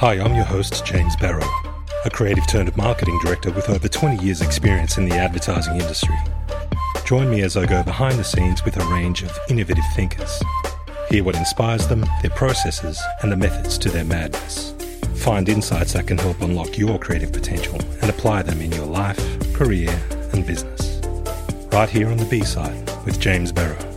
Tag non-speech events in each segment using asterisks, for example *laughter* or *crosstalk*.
Hi, I'm your host, James Barrow, a creative turned marketing director with over 20 years' experience in the advertising industry. Join me as I go behind the scenes with a range of innovative thinkers. Hear what inspires them, their processes, and the methods to their madness. Find insights that can help unlock your creative potential and apply them in your life, career, and business. Right here on the B side with James Barrow.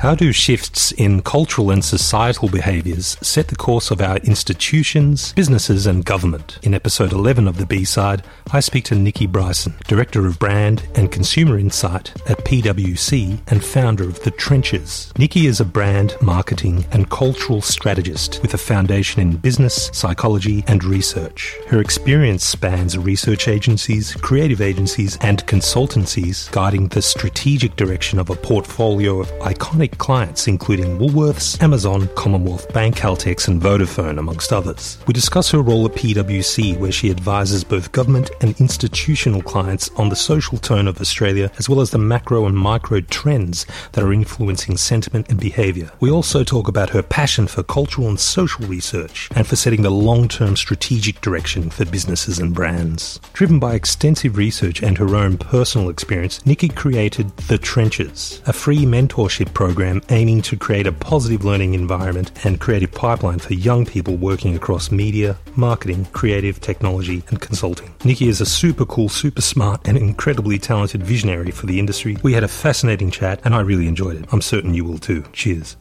How do shifts in cultural and societal behaviours set the course of our institutions, businesses, and government? In episode 11 of the B side, I speak to Nicky Bryson, Director of Brand and Consumer Insight at PwC and founder of The Trenches. Nicky is a brand, marketing, and cultural strategist with a foundation in business, psychology, and research. Her experience spans research agencies, creative agencies, and consultancies, guiding the strategic direction of a portfolio of iconic clients, including Woolworths, Amazon, Commonwealth Bank, Caltex, and Vodafone, amongst others. We discuss her role at PwC, where she advises both government and institutional clients on the social tone of Australia, as well as the macro and micro trends that are influencing sentiment and behaviour. We also talk about her passion for cultural and social research and for setting the long term strategic direction for businesses and brands. Driven by extensive research and her own personal experience, Nicky created The Trenches, a free mentorship program aiming to create a positive learning environment and creative pipeline for young people working across media, marketing, creative, technology, and consulting. Nicky is a super cool, super smart, and incredibly talented visionary for the industry. We had a fascinating chat, and I really enjoyed it. I'm certain you will too. Cheers.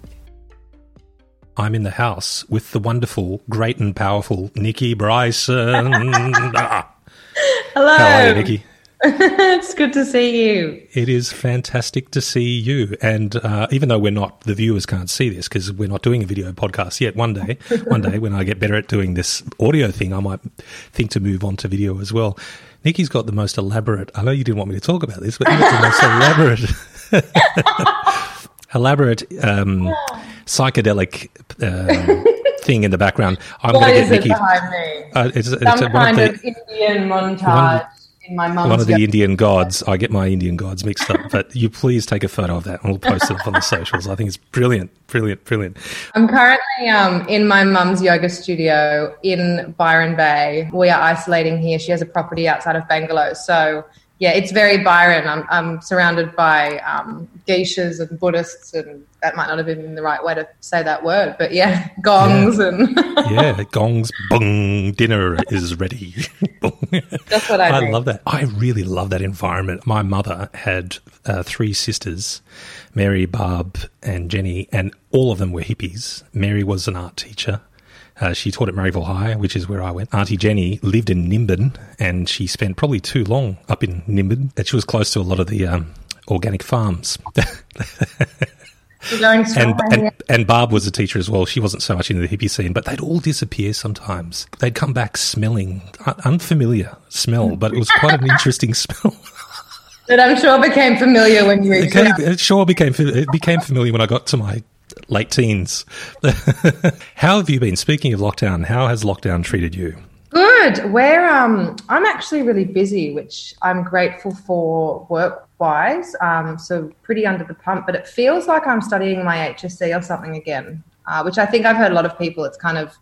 I'm in the house with the wonderful, great, and powerful Nicky Bryson. *laughs* Ah. Hello. How are you, Nicky? *laughs* it's good to see you. It is fantastic to see you. And uh, even though we're not, the viewers can't see this because we're not doing a video podcast yet. One day, *laughs* one day when I get better at doing this audio thing, I might think to move on to video as well. Nicky's got the most elaborate. I know you didn't want me to talk about this, but you've got the most elaborate, *laughs* elaborate um, *gasps* psychedelic. Um, thing in the background. I'm going to get Nicky. behind me? Uh, it's, Some it's kind of, Indian montage in my mum's one of the Indian gods. I get my Indian gods mixed up, but you please take a photo of that and we'll post it on the socials. I think it's brilliant, brilliant, brilliant. I'm currently um, in my mum's yoga studio in Byron Bay. We are isolating here. She has a property outside of Bangalow, so yeah, it's very Byron. I'm, I'm surrounded by um, geishas and Buddhists, and that might not have been the right way to say that word, but yeah, *laughs* gongs yeah. and *laughs* yeah, gongs. Bung, dinner is ready. *laughs* That's what I. I love that. I really love that environment. My mother had uh, three sisters, Mary, Barb, and Jenny, and all of them were hippies. Mary was an art teacher. Uh, she taught at Maryville High, which is where I went. Auntie Jenny lived in Nimbin, and she spent probably too long up in Nimbin. And she was close to a lot of the um, organic farms. and, and, and Barb was a teacher as well. She wasn't so much into the hippie scene, but they'd all disappear sometimes. They'd come back smelling unfamiliar smell, but it was quite an interesting *laughs* smell. That I'm sure became familiar when you. It, became, it sure became it became familiar when I got to my late teens. *laughs* how have you been? Speaking of lockdown, how has lockdown treated you? Good. Where um, I'm actually really busy, which I'm grateful for work wise. Um, so pretty under the pump, but it feels like I'm studying my HSC or something again, uh, which I think I've heard a lot of people. It's kind of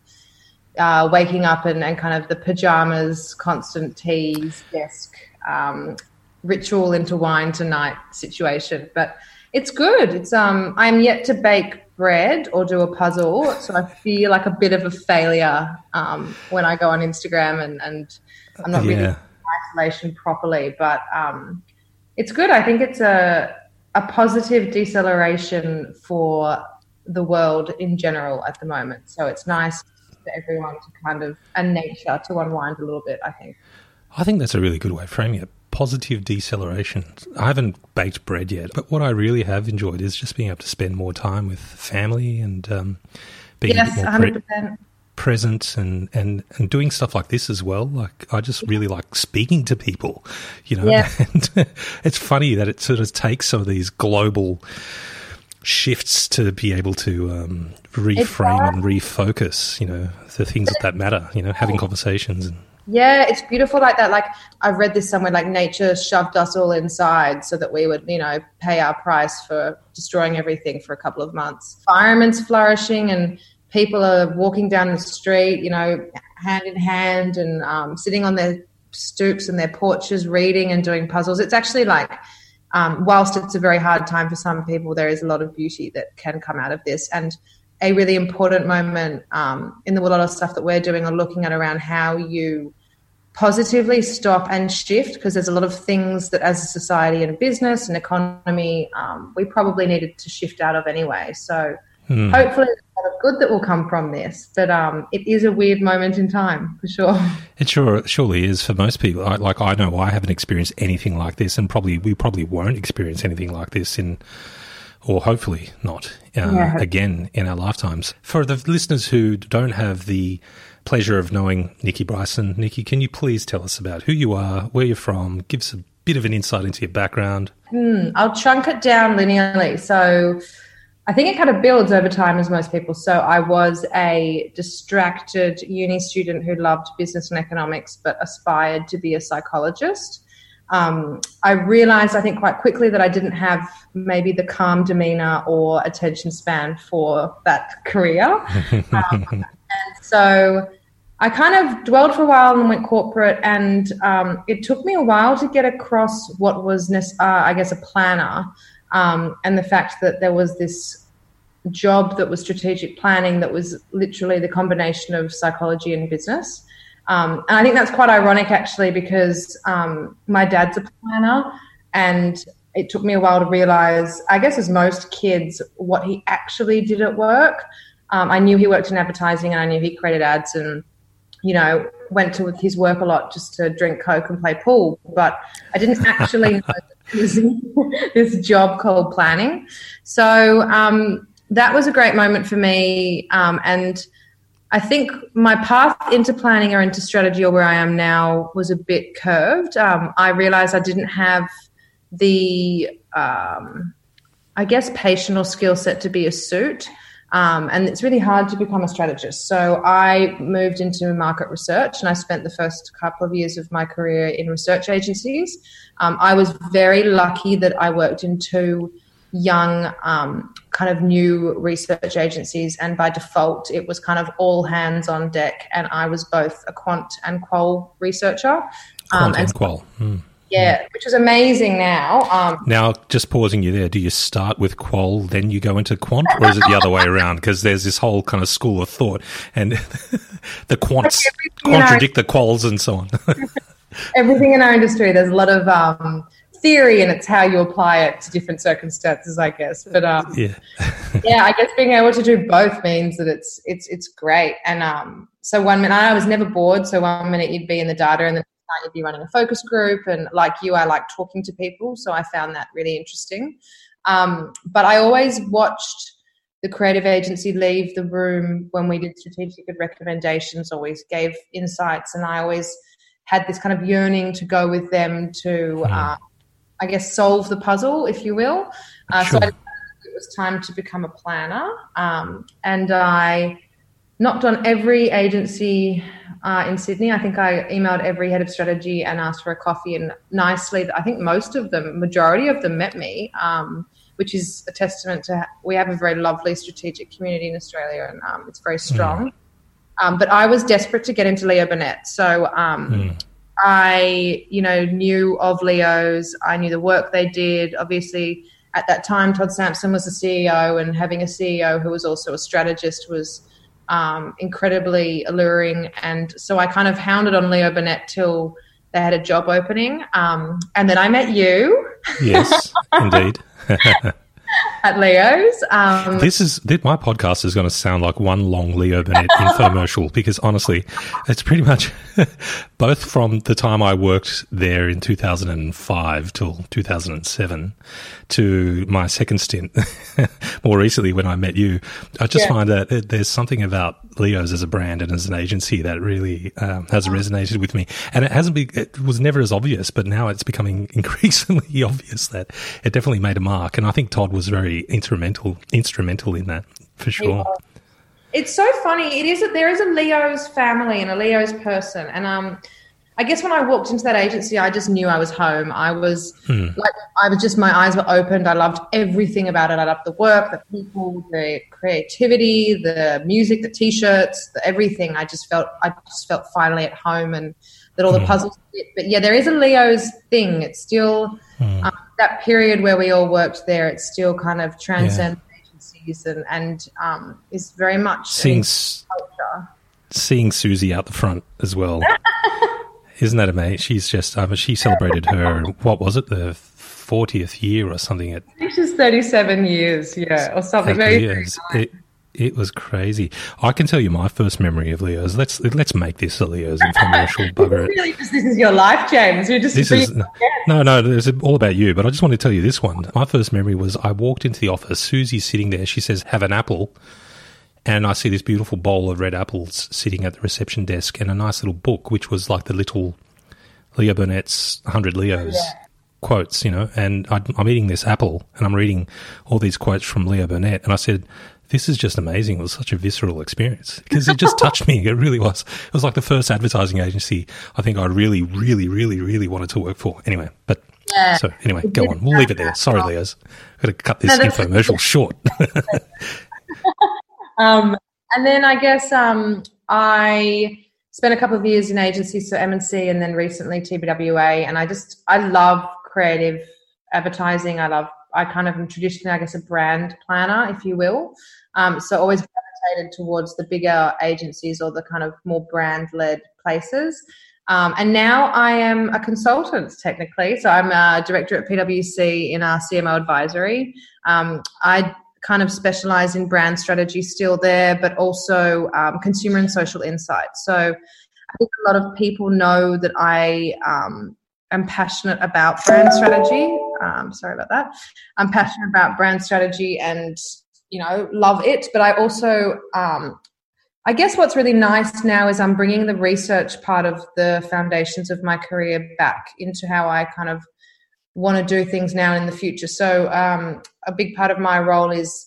uh, waking up and, and kind of the pajamas, constant teas, desk, um, ritual into wine tonight situation. But it's good. It's um, I'm yet to bake bread or do a puzzle. So I feel like a bit of a failure um, when I go on Instagram and, and I'm not yeah. really in isolation properly. But um, it's good. I think it's a, a positive deceleration for the world in general at the moment. So it's nice for everyone to kind of, and nature to unwind a little bit, I think. I think that's a really good way of framing it positive deceleration. I haven't baked bread yet, but what I really have enjoyed is just being able to spend more time with family and um, being yes, more 100%. Pre- present and, and, and doing stuff like this as well. Like I just really like speaking to people, you know. Yeah. *laughs* And it's funny that it sort of takes some of these global shifts to be able to um, reframe and refocus, you know, the things that, that matter, you know, having conversations and Yeah, it's beautiful like that. Like I've read this somewhere, like nature shoved us all inside so that we would, you know, pay our price for destroying everything for a couple of months. Environment's flourishing and people are walking down the street, you know, hand in hand and um, sitting on their stoops and their porches reading and doing puzzles. It's actually like, um, whilst it's a very hard time for some people, there is a lot of beauty that can come out of this. And a really important moment um, in the a lot of stuff that we're doing or looking at around how you positively stop and shift because there's a lot of things that as a society and a business and economy um, we probably needed to shift out of anyway so hmm. hopefully there's a lot of good that will come from this but um, it is a weird moment in time for sure *laughs* it sure surely is for most people I, like i know i haven't experienced anything like this and probably we probably won't experience anything like this in or hopefully not uh, yeah. again in our lifetimes. For the listeners who don't have the pleasure of knowing Nicky Bryson, Nicky, can you please tell us about who you are, where you're from, give us a bit of an insight into your background? Hmm, I'll chunk it down linearly. So I think it kind of builds over time, as most people. So I was a distracted uni student who loved business and economics, but aspired to be a psychologist um, I realized, I think, quite quickly that I didn't have maybe the calm demeanor or attention span for that *laughs* career. um, *laughs* so I kind of dwelled for a while and went corporate, and um, it took me a while to get across what was, uh, I guess, a planner, um, and the fact that there was this job that was strategic planning that was literally the combination of psychology and business. Um, and I think that's quite ironic actually because um, my dad's a planner and it took me a while to realize, I guess, as most kids, what he actually did at work. Um, I knew he worked in advertising and I knew he created ads and, you know, went to his work a lot just to drink Coke and play pool. But I didn't actually *laughs* know this, *laughs* this job called planning. So um, that was a great moment for me. Um, and I think my path into planning or into strategy or where I am now was a bit curved. Um, I realized I didn't have the, um, I guess, patient or skill set to be a suit. Um, and it's really hard to become a strategist. So I moved into market research and I spent the first couple of years of my career in research agencies. Um, I was very lucky that I worked in two young um, kind of new research agencies and by default it was kind of all hands on deck and i was both a quant and qual researcher quant um, and, and qual mm. Yeah which is amazing now um, now just pausing you there do you start with qual then you go into quant or is it the other way around because there's this whole kind of school of thought and *laughs* the quants *laughs* contradict the quals and so on *laughs* everything in our industry there's a lot of um, theory and it's how you apply it to different circumstances, I guess. But um, yeah, yeah, I guess being able to do both means that it's it's it's great. And um, so one minute I was never bored. So one minute you'd be in the data, and then you'd be running a focus group. And like you, I like talking to people, so I found that really interesting. Um, but I always watched the creative agency leave the room when we did strategic recommendations. Always gave insights, and I always had this kind of yearning to go with them to. Mm. Uh, I guess, solve the puzzle, if you will. Uh, sure. So I, it was time to become a planner. Um, and I knocked on every agency uh, in Sydney. I think I emailed every head of strategy and asked for a coffee. And nicely, I think most of them, majority of them met me, um, which is a testament to we have a very lovely strategic community in Australia and um, it's very strong. Mm. Um, but I was desperate to get into Leo Burnett. So um, mm. I, you know, knew of Leo's. I knew the work they did. Obviously, at that time, Todd Sampson was the CEO, and having a CEO who was also a strategist was um, incredibly alluring. And so I kind of hounded on Leo Burnett till they had a job opening. Um, and then I met you. Yes, *laughs* indeed. *laughs* at Leo's. Um, this is this, my podcast is going to sound like one long Leo Burnett *laughs* infomercial because honestly, it's pretty much *laughs* both from the time I worked there in 2005 till 2007 to my second stint *laughs* more recently when I met you. I just yeah. find that there's something about Leo's as a brand and as an agency that really um, has resonated with me. And it hasn't been, it was never as obvious, but now it's becoming increasingly obvious that it definitely made a mark. And I think Todd was very instrumental, instrumental in that for sure. It's so funny. It is that there is a Leo's family and a Leo's person. And, um, I guess when I walked into that agency, I just knew I was home. I was hmm. like, I was just, my eyes were opened. I loved everything about it. I loved the work, the people, the creativity, the music, the t-shirts, the everything. I just felt, I just felt finally at home and that all hmm. the puzzles fit. But yeah, there is a Leo's thing. It's still hmm. um, that period where we all worked there. It's still kind of transcends yeah. agencies and, and um, is very much seeing, culture. Seeing Susie out the front as well. *laughs* Isn't that amazing? She's just, um, she celebrated her, what was it, the 40th year or something? At, She's 37 years, yeah, or something. Very, it, it was crazy. I can tell you my first memory of Leo's. Let's let's make this a Leo's infomercial. *laughs* Bugger. Really, this is your life, James. You're just this is no, no. It's all about you. But I just want to tell you this one. My first memory was I walked into the office. Susie's sitting there. She says, "Have an apple." and I see this beautiful bowl of red apples sitting at the reception desk and a nice little book, which was like the little Leo Burnett's 100 Leos yeah. quotes, you know. And i am eating this apple and I'm reading all these quotes from Leo Burnett. And I said, this is just amazing. It was such a visceral experience because it just touched me. It really was. It was like the first advertising agency I think I really, really, really, really wanted to work for. Anyway, but yeah. so anyway, go on. We'll leave it there. Sorry, Leos. I've got to cut this no, infomercial short. *laughs* Um, and then I guess um, I spent a couple of years in agencies, so M&C, and then recently TBWA. And I just I love creative advertising. I love I kind of am traditionally, I guess, a brand planner, if you will. Um, so always gravitated towards the bigger agencies or the kind of more brand led places. Um, and now I am a consultant technically. So I'm a director at PwC in our CMO advisory. Um, I kind of specialize in brand strategy still there, but also um, consumer and social insights. So I think a lot of people know that I um, am passionate about brand strategy. Um, sorry about that. I'm passionate about brand strategy and you know love it, but I also um, I guess what's really nice now is I'm bringing the research part of the foundations of my career back into how I kind of want to do things now and in the future. So um, a big part of my role is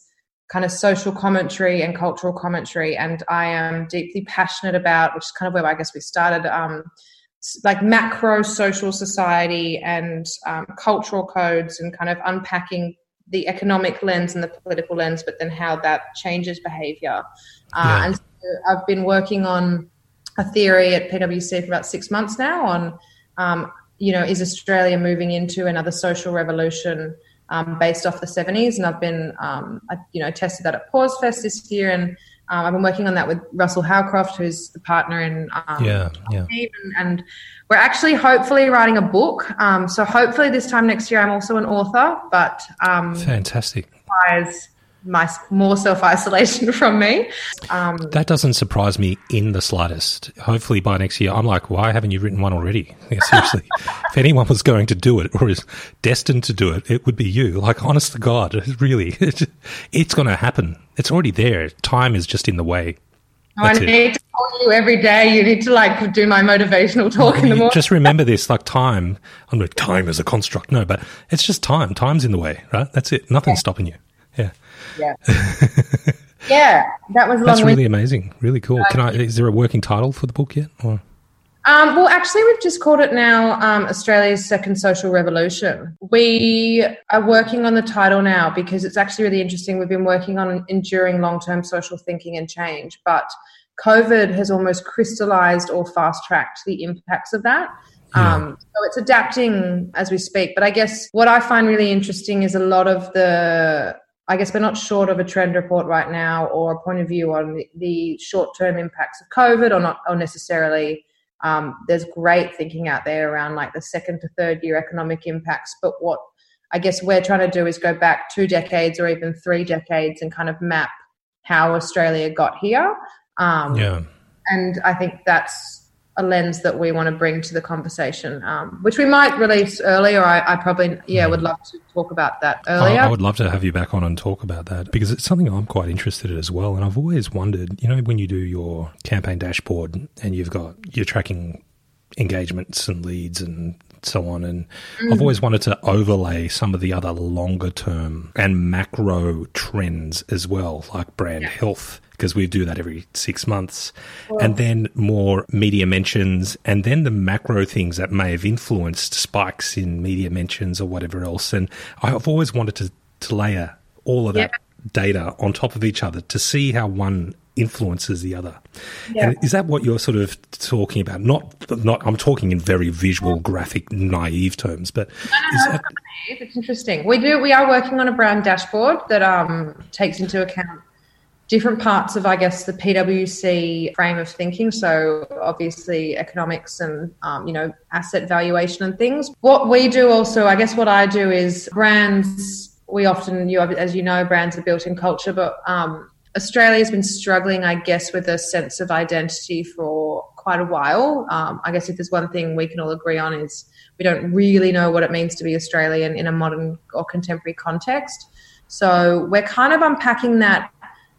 kind of social commentary and cultural commentary, and I am deeply passionate about, which is kind of where I guess we started. Um, like macro social society and um, cultural codes and kind of unpacking the economic lens and the political lens, but then how that changes behavior. Uh, yeah. And so I've been working on a theory at PwC for about six months now on um, you know, is Australia moving into another social revolution um, based off the 70s? And I've been, um, I, you know, tested that at Pause Fest this year, and um, I've been working on that with Russell Howcroft, who's the partner in um, yeah, yeah. And, and, we're actually hopefully writing a book. Um, so hopefully this time next year, I'm also an author. But um, fantastic. Requires my more self isolation *laughs* from me. Um, that doesn't surprise me in the slightest. Hopefully by next year, I'm like, why haven't you written one already? *laughs* seriously, if anyone was going to do it or is destined to do it, it would be you. Like, honest to God, really, *laughs* it's going to happen. It's already there. Time is just in the way. That's I need to call you every day. You need to like do my motivational talk in the morning. Just remember this: like time. I'm like time is a construct. No, but it's just time. Time's in the way, right? That's it. Nothing's yeah. stopping you. Yeah. Yeah. *laughs* yeah, that was. That's really amazing. Really cool. Can I? Is there a working title for the book yet? Or? Um, well, actually, we've just called it now um, Australia's Second Social Revolution. We are working on the title now because it's actually really interesting. We've been working on enduring long term social thinking and change, but COVID has almost crystallized or fast tracked the impacts of that. Yeah. Um, so it's adapting as we speak. But I guess what I find really interesting is a lot of the I guess we're not short of a trend report right now or a point of view on the, the short term impacts of COVID or not or necessarily. Um, there's great thinking out there around like the second to third year economic impacts. But what I guess we're trying to do is go back two decades or even three decades and kind of map how Australia got here. Um, yeah. And I think that's a lens that we want to bring to the conversation, um, which we might release earlier. I, I, probably, yeah, would love to talk about that earlier. I, I, would love to have you back on and talk about that because it's something I'm quite interested in as well. And I've always wondered, you know, when you do your campaign dashboard and you've got, you're tracking engagements and leads and so on. And mm. I've always wanted to overlay some of the other longer term and macro trends as well, like brand yeah. health, because we do that every six months. And then more media mentions, and then the macro things that may have influenced spikes in media mentions or whatever else. And I've always wanted to, to layer all of that yeah. data on top of each other to see how one influences the other. Yeah. And is that what you're sort of talking about? Not, not. I'm talking in very visual, graphic, naive terms, but no, no, that- it's interesting. We do. We are working on a brand dashboard that um, takes into account different parts of, I guess, the PwC frame of thinking. So obviously economics and um, you know asset valuation and things. What we do also, I guess, what I do is brands. We often, you as you know, brands are built in culture, but um, Australia's been struggling, I guess, with a sense of identity for quite a while. Um, I guess if there's one thing we can all agree on is we don't really know what it means to be Australian in a modern or contemporary context. So we're kind of unpacking that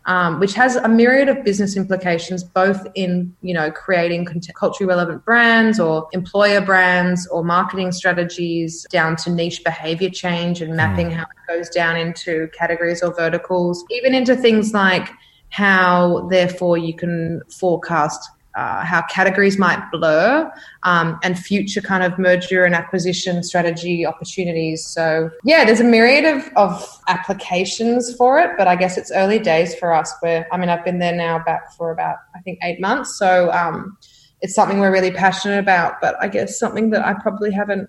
um, which has a myriad of business implications, both in you know creating culturally relevant brands or employer brands or marketing strategies, down to niche behavior change and mapping mm. how it goes down into categories or verticals, even into things like how therefore you can forecast uh, how categories might blur um, and future kind of merger and acquisition strategy opportunities. So, yeah, there's a myriad of, of applications for it, but I guess it's early days for us. Where I mean, I've been there now back for about, I think, eight months. So, um, it's something we're really passionate about, but I guess something that I probably haven't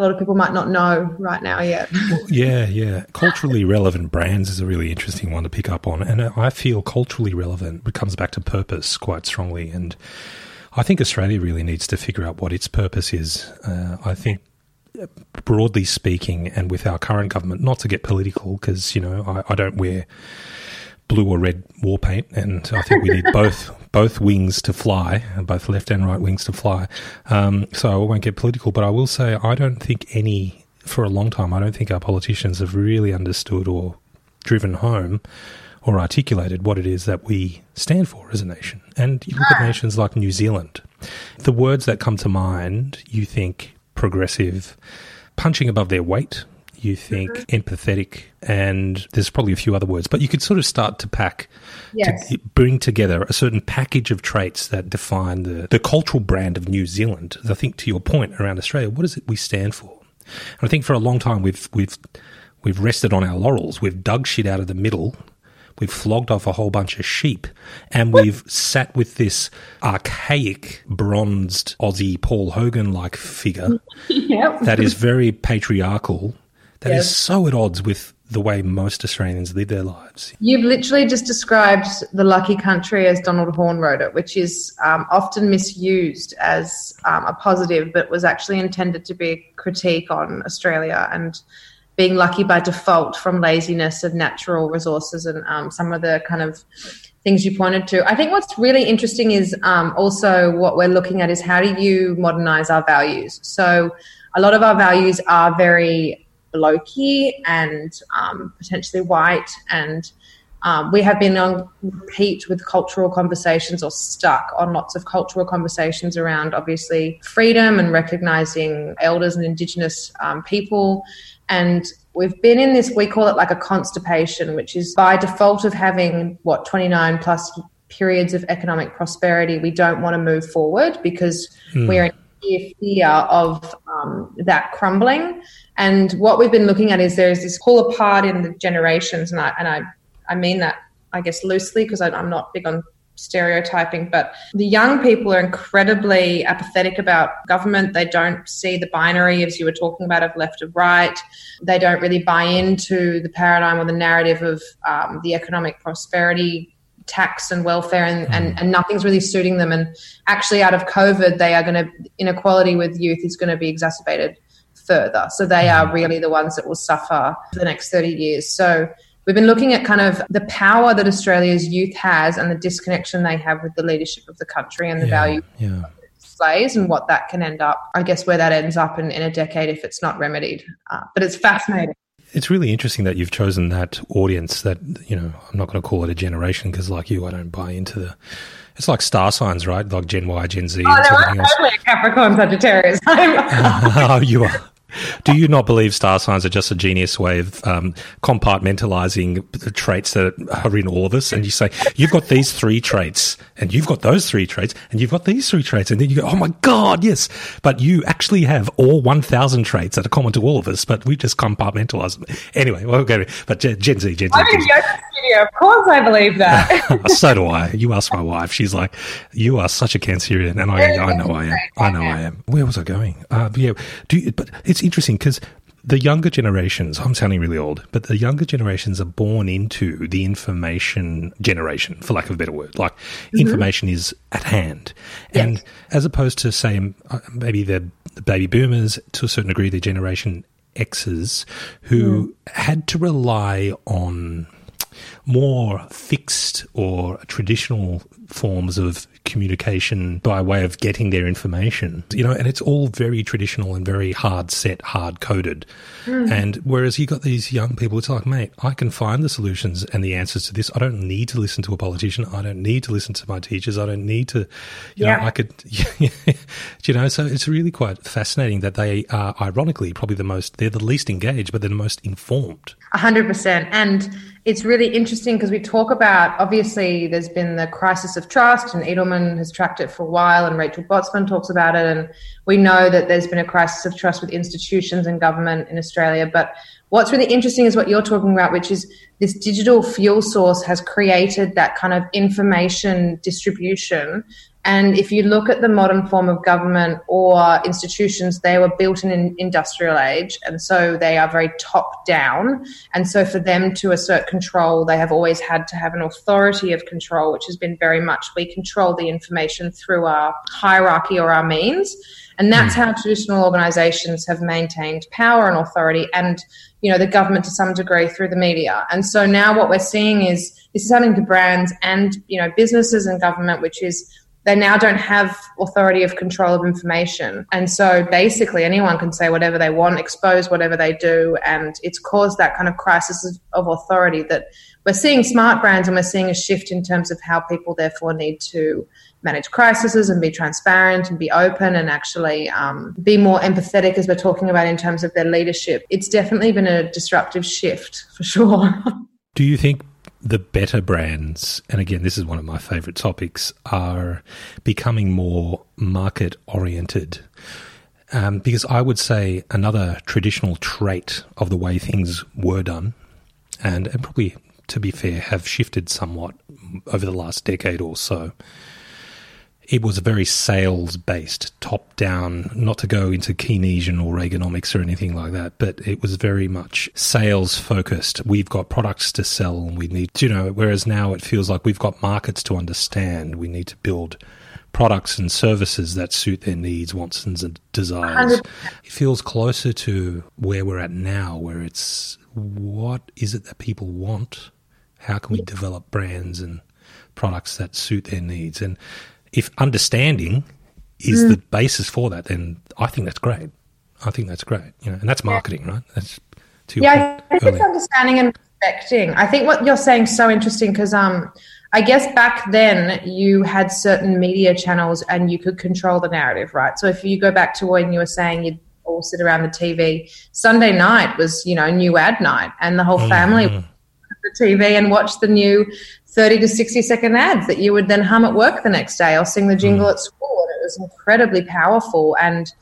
a lot of people might not know right now yet. Well, yeah, yeah. Culturally relevant brands is a really interesting one to pick up on. And I feel culturally relevant comes back to purpose quite strongly. And I think Australia really needs to figure out what its purpose is. Uh, I think broadly speaking, and with our current government, not to get political, because, you know, I, I don't wear blue or red war paint, and I think we need *laughs* both both wings to fly, both left and right wings to fly. Um, so I won't get political, but I will say I don't think any for a long time. I don't think our politicians have really understood or driven home or articulated what it is that we stand for as a nation. And you look at nations like New Zealand, the words that come to mind, you think progressive, punching above their weight, you think mm-hmm. empathetic, and there's probably a few other words, but you could sort of start to pack, yes. to bring together a certain package of traits that define the, the cultural brand of New Zealand. I think to your point around Australia, what is it we stand for? And I think for a long time we've we've we've rested on our laurels. We've dug shit out of the middle. We've flogged off a whole bunch of sheep, and we've sat with this archaic, bronzed Aussie Paul Hogan like figure *laughs* yep. that is *laughs* very patriarchal that yes. is so at odds with the way most Australians live their lives. You've literally just described the lucky country as Donald Horne wrote it, which is um, often misused as um, a positive, but was actually intended to be a critique on Australia and being lucky by default from laziness of natural resources and um, some of the kind of things you pointed to. I think what's really interesting is um, also what we're looking at is how do you modernize our values? So a lot of our values are very blokey and um, potentially white. And um, we have been on repeat with cultural conversations or stuck on lots of cultural conversations around obviously freedom and recognizing elders and Indigenous um, people. And we've been in this, we call it like a constipation, which is by default of having what 29 plus periods of economic prosperity, we don't want to move forward because mm. we're in fear of um, that crumbling. And what we've been looking at is there's this pull apart in the generations, and I and I, I mean that I guess loosely because I'm not big on stereotyping, but the young people are incredibly apathetic about government. They don't see the binary, as you were talking about, of left or right. They don't really buy into the paradigm or the narrative of um, the economic prosperity tax and welfare and, and, mm. and nothing's really suiting them and actually out of covid they are going to inequality with youth is going to be exacerbated further so they are really the ones that will suffer for the next 30 years so we've been looking at kind of the power that australia's youth has and the disconnection they have with the leadership of the country and the yeah, value yeah. displays and what that can end up i guess where that ends up in, in a decade if it's not remedied uh, but it's fascinating It's really interesting that you've chosen that audience that, you know, I'm not going to call it a generation because, like you, I don't buy into the. It's like star signs, right? Like Gen Y, Gen Z, oh, and no, everything else. Totally Capricorn Sagittarius. *laughs* *laughs* oh, you are. Do you not believe star signs are just a genius way of um, compartmentalizing the traits that are in all of us? And you say, you've got these three traits, and you've got those three traits, and you've got these three traits. And then you go, oh my God, yes. But you actually have all 1,000 traits that are common to all of us, but we just compartmentalize them. Anyway, well, okay. But Gen Z, Gen Z. I'm in yoga studio. Of course I believe that. *laughs* so do I. You ask my wife. She's like, you are such a Cancerian. And I, I know I am. I know I am. Where was I going? Uh, yeah. Do you, but it's it's interesting because the younger generations, I'm sounding really old, but the younger generations are born into the information generation, for lack of a better word. Like mm-hmm. information is at hand. Yes. And as opposed to, say, uh, maybe the, the, baby boomers, to a certain degree, the generation X's, who mm. had to rely on more fixed or traditional forms of communication by way of getting their information, you know, and it's all very traditional and very hard set, hard coded. Mm. And whereas you got these young people, it's like, mate, I can find the solutions and the answers to this. I don't need to listen to a politician. I don't need to listen to my teachers. I don't need to, you yeah. know, I could, *laughs* you know, so it's really quite fascinating that they are ironically probably the most, they're the least engaged, but they're the most informed. A hundred percent. And it's really interesting because we talk about obviously there's been the crisis of trust and Edelman has tracked it for a while and Rachel Botsman talks about it and we know that there's been a crisis of trust with institutions and government in Australia. But what's really interesting is what you're talking about which is this digital fuel source has created that kind of information distribution and if you look at the modern form of government or institutions, they were built in an industrial age. And so they are very top down. And so for them to assert control, they have always had to have an authority of control, which has been very much we control the information through our hierarchy or our means. And that's hmm. how traditional organizations have maintained power and authority and, you know, the government to some degree through the media. And so now what we're seeing is this is happening to brands and, you know, businesses and government, which is they now don't have authority of control of information. And so basically anyone can say whatever they want, expose whatever they do. And it's caused that kind of crisis of authority that we're seeing smart brands and we're seeing a shift in terms of how people therefore need to manage crises and be transparent and be open and actually um, be more empathetic as we're talking about in terms of their leadership. It's definitely been a disruptive shift for sure. *laughs* Do you think the better brands, and again, this is one of my favorite topics, are becoming more market oriented. Um, because I would say another traditional trait of the way things were done, and, and probably to be fair, have shifted somewhat over the last decade or so, it was a very sales based, top down, not to go into Keynesian or Reaganomics or anything like that, but it was very much sales focused. We've got products to sell and we need, to, you know, whereas now it feels like we've got markets to understand. We need to build products and services that suit their needs, wants, and desires. It feels closer to where we're at now, where it's what is it that people want? How can we develop brands and products that suit their needs? And if understanding is mm. the basis for that, then I think that's great. I think that's great. You know, and that's marketing, right? That's yeah. I think it's understanding and respecting. I think what you're saying is so interesting because um, I guess back then you had certain media channels and you could control the narrative, right? So if you go back to when you were saying you'd all sit around the TV, Sunday night was you know new ad night, and the whole family. Mm. The TV and watch the new 30 to 60 second ads that you would then hum at work the next day or sing the jingle mm. at school. And it was incredibly powerful. And,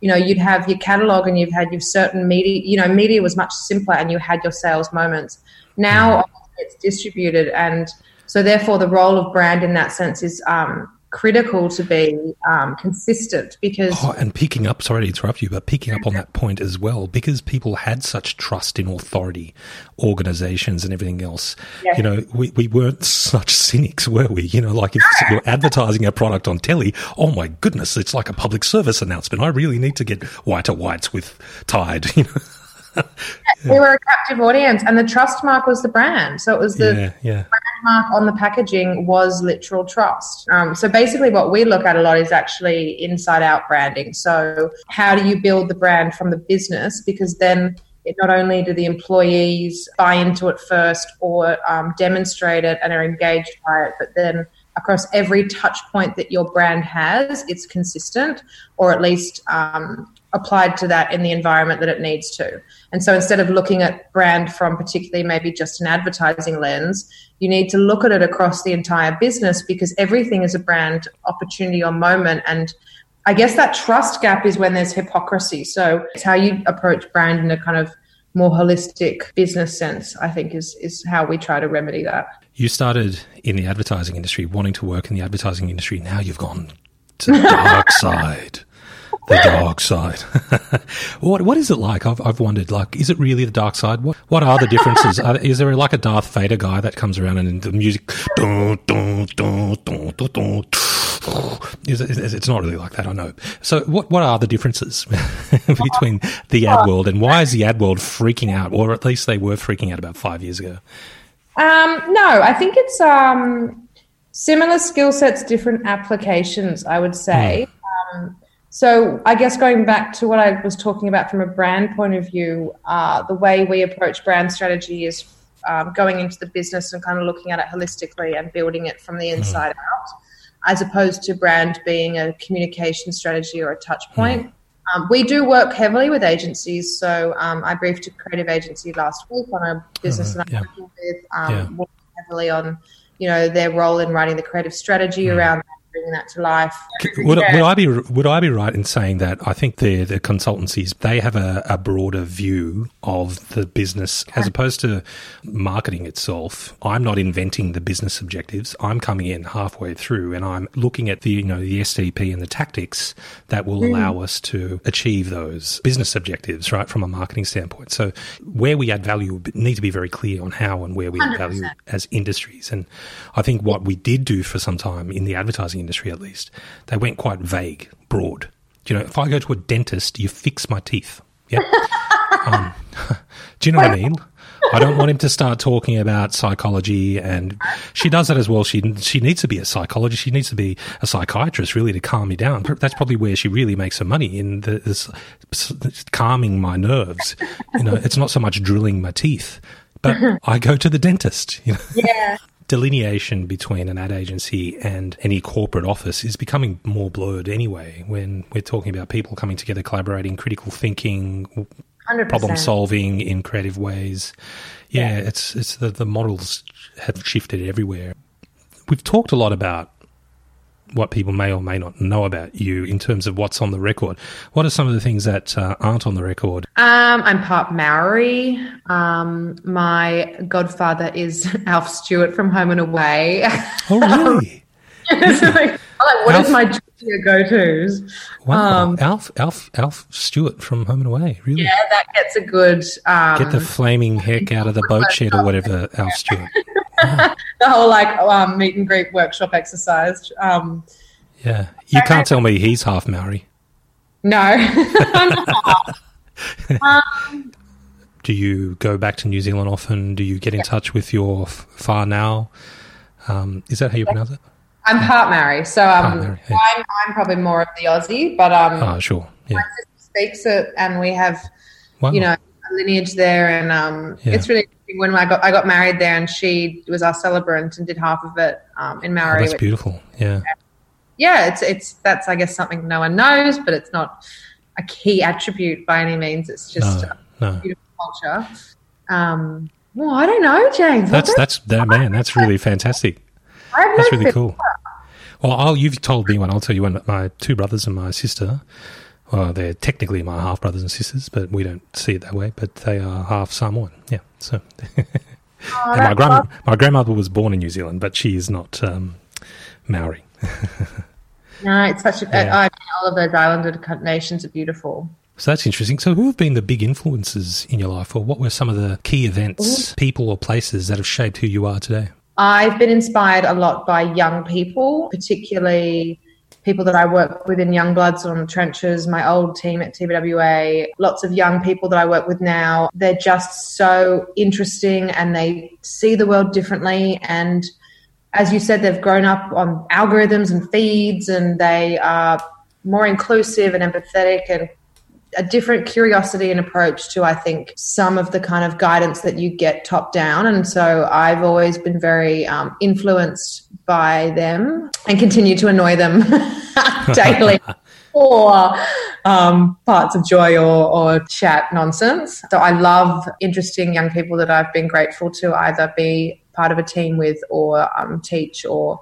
you know, you'd have your catalog and you've had your certain media, you know, media was much simpler and you had your sales moments. Now mm. it's distributed. And so, therefore, the role of brand in that sense is um, critical to be um, consistent because oh, and picking up sorry to interrupt you but picking up on that point as well because people had such trust in authority organizations and everything else yeah. you know we, we weren't such cynics were we you know like if you're advertising a product on telly oh my goodness it's like a public service announcement i really need to get whiter whites with tide *laughs* you know we were a captive audience, and the trust mark was the brand. So it was the yeah, yeah. Mark on the packaging was literal trust. Um, so basically, what we look at a lot is actually inside out branding. So how do you build the brand from the business? Because then it not only do the employees buy into it first or um, demonstrate it and are engaged by it, but then across every touch point that your brand has, it's consistent or at least um, applied to that in the environment that it needs to. And so instead of looking at brand from particularly maybe just an advertising lens, you need to look at it across the entire business because everything is a brand opportunity or moment. And I guess that trust gap is when there's hypocrisy. So it's how you approach brand in a kind of more holistic business sense, I think is is how we try to remedy that. You started in the advertising industry, wanting to work in the advertising industry. Now you've gone to the *laughs* dark side the dark side. *laughs* what what is it like? I've I've wondered. Like, is it really the dark side? What what are the differences? are, is there like a Darth Vader guy that comes around and the music? Dun, dun, dun, dun, dun, dun, is it, it's not really like that, I know. So, what what are the differences *laughs* between the ad world and why is the ad world freaking out, or at least they were freaking out about five years ago? Um, no, I think it's um, similar skill sets, different applications. I would say. Mm. Um, so, I guess going back to what I was talking about from a brand point of view, uh, the way we approach brand strategy is um, going into the business and kind of looking at it holistically and building it from the mm-hmm. inside mm. out, as opposed to brand being a communication strategy or a touch mm-hmm. point. Mm. Um, we do work heavily with agencies. So um, I briefed a creative agency last week on a business that I'm yeah. working with, um, yeah. working heavily on, you know, their role in writing the creative strategy mm. around that to life. Would, would, I be would I be right in saying that I think the the consultancies they have a, a broader view of the business as opposed to marketing itself. I'm not inventing the business objectives. I'm coming in halfway through and I'm looking at the you know the SDP and the tactics that will mm. allow us to achieve those business objectives right from a marketing standpoint. So where we add value need to be very clear on how and where we 100%. add value as industries. And I think what we did do for some time in the advertising industry at least, they went quite vague, broad. You know, if I go to a dentist, you fix my teeth. Yeah. *laughs* um, *laughs* do you know what I mean? I don't want him to start talking about psychology, and she does that as well. She she needs to be a psychologist. She needs to be a psychiatrist, really, to calm me down. That's probably where she really makes her money in the, this, calming my nerves. You know, it's not so much drilling my teeth, but *laughs* I go to the dentist. You know? Yeah delineation between an ad agency and any corporate office is becoming more blurred anyway when we're talking about people coming together, collaborating, critical thinking, 100%. problem solving in creative ways. Yeah, yeah, it's it's the, the models have shifted everywhere. We've talked a lot about what people may or may not know about you in terms of what's on the record. What are some of the things that uh, aren't on the record? Um, I'm part Maori. Um, my godfather is *laughs* Alf Stewart from Home and Away. Oh, *laughs* really? *laughs* so like, what Alf, is my go tos? Wow, um, Alf, Alf, Alf Stewart from Home and Away. Really? Yeah, that gets a good. Um, Get the flaming heck out of the boat shed or whatever, Alf Stewart. The whole like um, meet and greet workshop exercise. Um, yeah, you can't tell me he's half Maori. No. *laughs* *laughs* um, Do you go back to New Zealand often? Do you get in yeah. touch with your whānau? Um, is that how you pronounce it? I'm part Maori, so um, Maori, yeah. I'm, I'm, probably more of the Aussie, but um, oh, sure, yeah. my sister speaks it, and we have, wow. you know, a lineage there, and um, yeah. it's really when I got I got married there, and she was our celebrant and did half of it um, in Maori. Oh, that's beautiful. Yeah. Yeah, it's it's that's I guess something no one knows, but it's not a key attribute by any means. It's just no, no. beautiful culture. Um, well, I don't know, James. That's that's that man. That's really *laughs* fantastic. That's really cool. Well, I'll, you've told me one. I'll tell you one. My two brothers and my sister well, they're technically my half brothers and sisters, but we don't see it that way. But they are half Samoan. Yeah. So, *laughs* oh, my grand my grandmother was born in New Zealand, but she is not um, Maori. *laughs* no, it's such a. Yeah. I, all of those islander nations are beautiful. So that's interesting. So, who have been the big influences in your life, or what were some of the key events, Ooh. people, or places that have shaped who you are today? I've been inspired a lot by young people, particularly people that I work with in Young Bloods on the trenches, my old team at TBWA, lots of young people that I work with now. They're just so interesting and they see the world differently. And as you said, they've grown up on algorithms and feeds and they are more inclusive and empathetic and a different curiosity and approach to, I think, some of the kind of guidance that you get top down. And so I've always been very um, influenced by them and continue to annoy them *laughs* daily. *laughs* or um, parts of joy or, or chat nonsense. So I love interesting young people that I've been grateful to either be part of a team with or um, teach or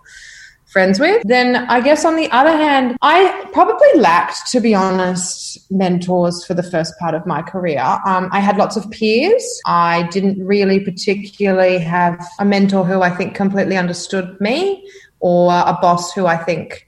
friends with. Then I guess on the other hand, I probably lacked, to be honest, mentors for the first part of my career. Um, I had lots of peers. I didn't really particularly have a mentor who I think completely understood me or a boss who I think